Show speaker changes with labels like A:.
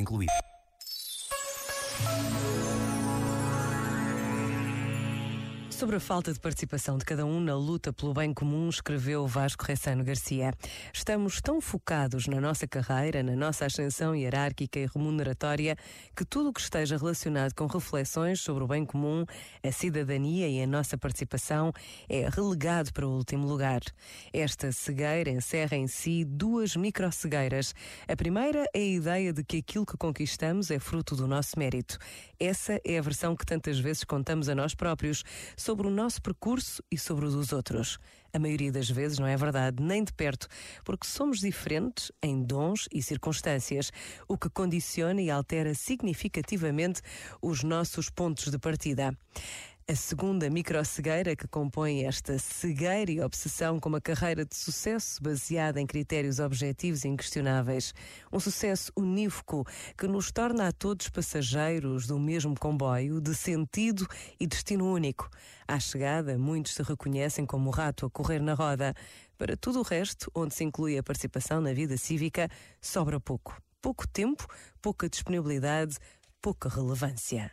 A: incluído.
B: Sobre a falta de participação de cada um na luta pelo bem comum, escreveu Vasco Ressano Garcia. Estamos tão focados na nossa carreira, na nossa ascensão hierárquica e remuneratória, que tudo o que esteja relacionado com reflexões sobre o bem comum, a cidadania e a nossa participação é relegado para o último lugar. Esta cegueira encerra em si duas microcegueiras. A primeira é a ideia de que aquilo que conquistamos é fruto do nosso mérito. Essa é a versão que tantas vezes contamos a nós próprios sobre o nosso percurso e sobre o dos outros. A maioria das vezes não é verdade, nem de perto, porque somos diferentes em dons e circunstâncias, o que condiciona e altera significativamente os nossos pontos de partida. A segunda microcegueira que compõe esta cegueira e obsessão com uma carreira de sucesso baseada em critérios objetivos e inquestionáveis. Um sucesso unívoco que nos torna a todos passageiros do mesmo comboio, de sentido e destino único. À chegada, muitos se reconhecem como o rato a correr na roda. Para tudo o resto, onde se inclui a participação na vida cívica, sobra pouco. Pouco tempo, pouca disponibilidade, pouca relevância.